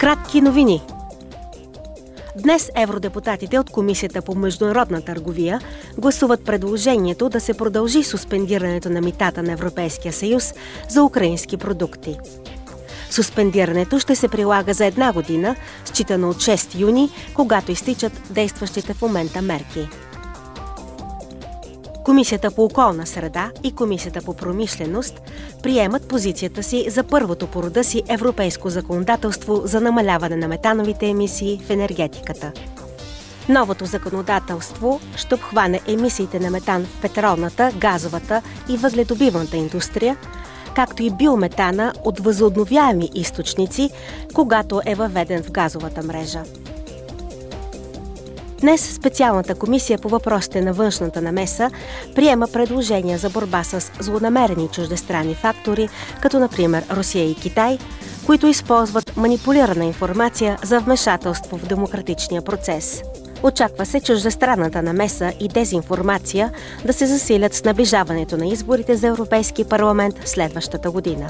Кратки новини. Днес евродепутатите от Комисията по международна търговия гласуват предложението да се продължи суспендирането на митата на Европейския съюз за украински продукти. Суспендирането ще се прилага за една година, считано от 6 юни, когато изтичат действащите в момента мерки. Комисията по околна среда и Комисията по промишленост приемат позицията си за първото по рода си европейско законодателство за намаляване на метановите емисии в енергетиката. Новото законодателство ще обхване емисиите на метан в петролната, газовата и въгледобивната индустрия, както и биометана от възобновяеми източници, когато е въведен в газовата мрежа. Днес специалната комисия по въпросите на външната намеса приема предложения за борба с злонамерени чуждестранни фактори, като например Русия и Китай, които използват манипулирана информация за вмешателство в демократичния процес. Очаква се чуждестранната намеса и дезинформация да се засилят с наближаването на изборите за Европейски парламент следващата година.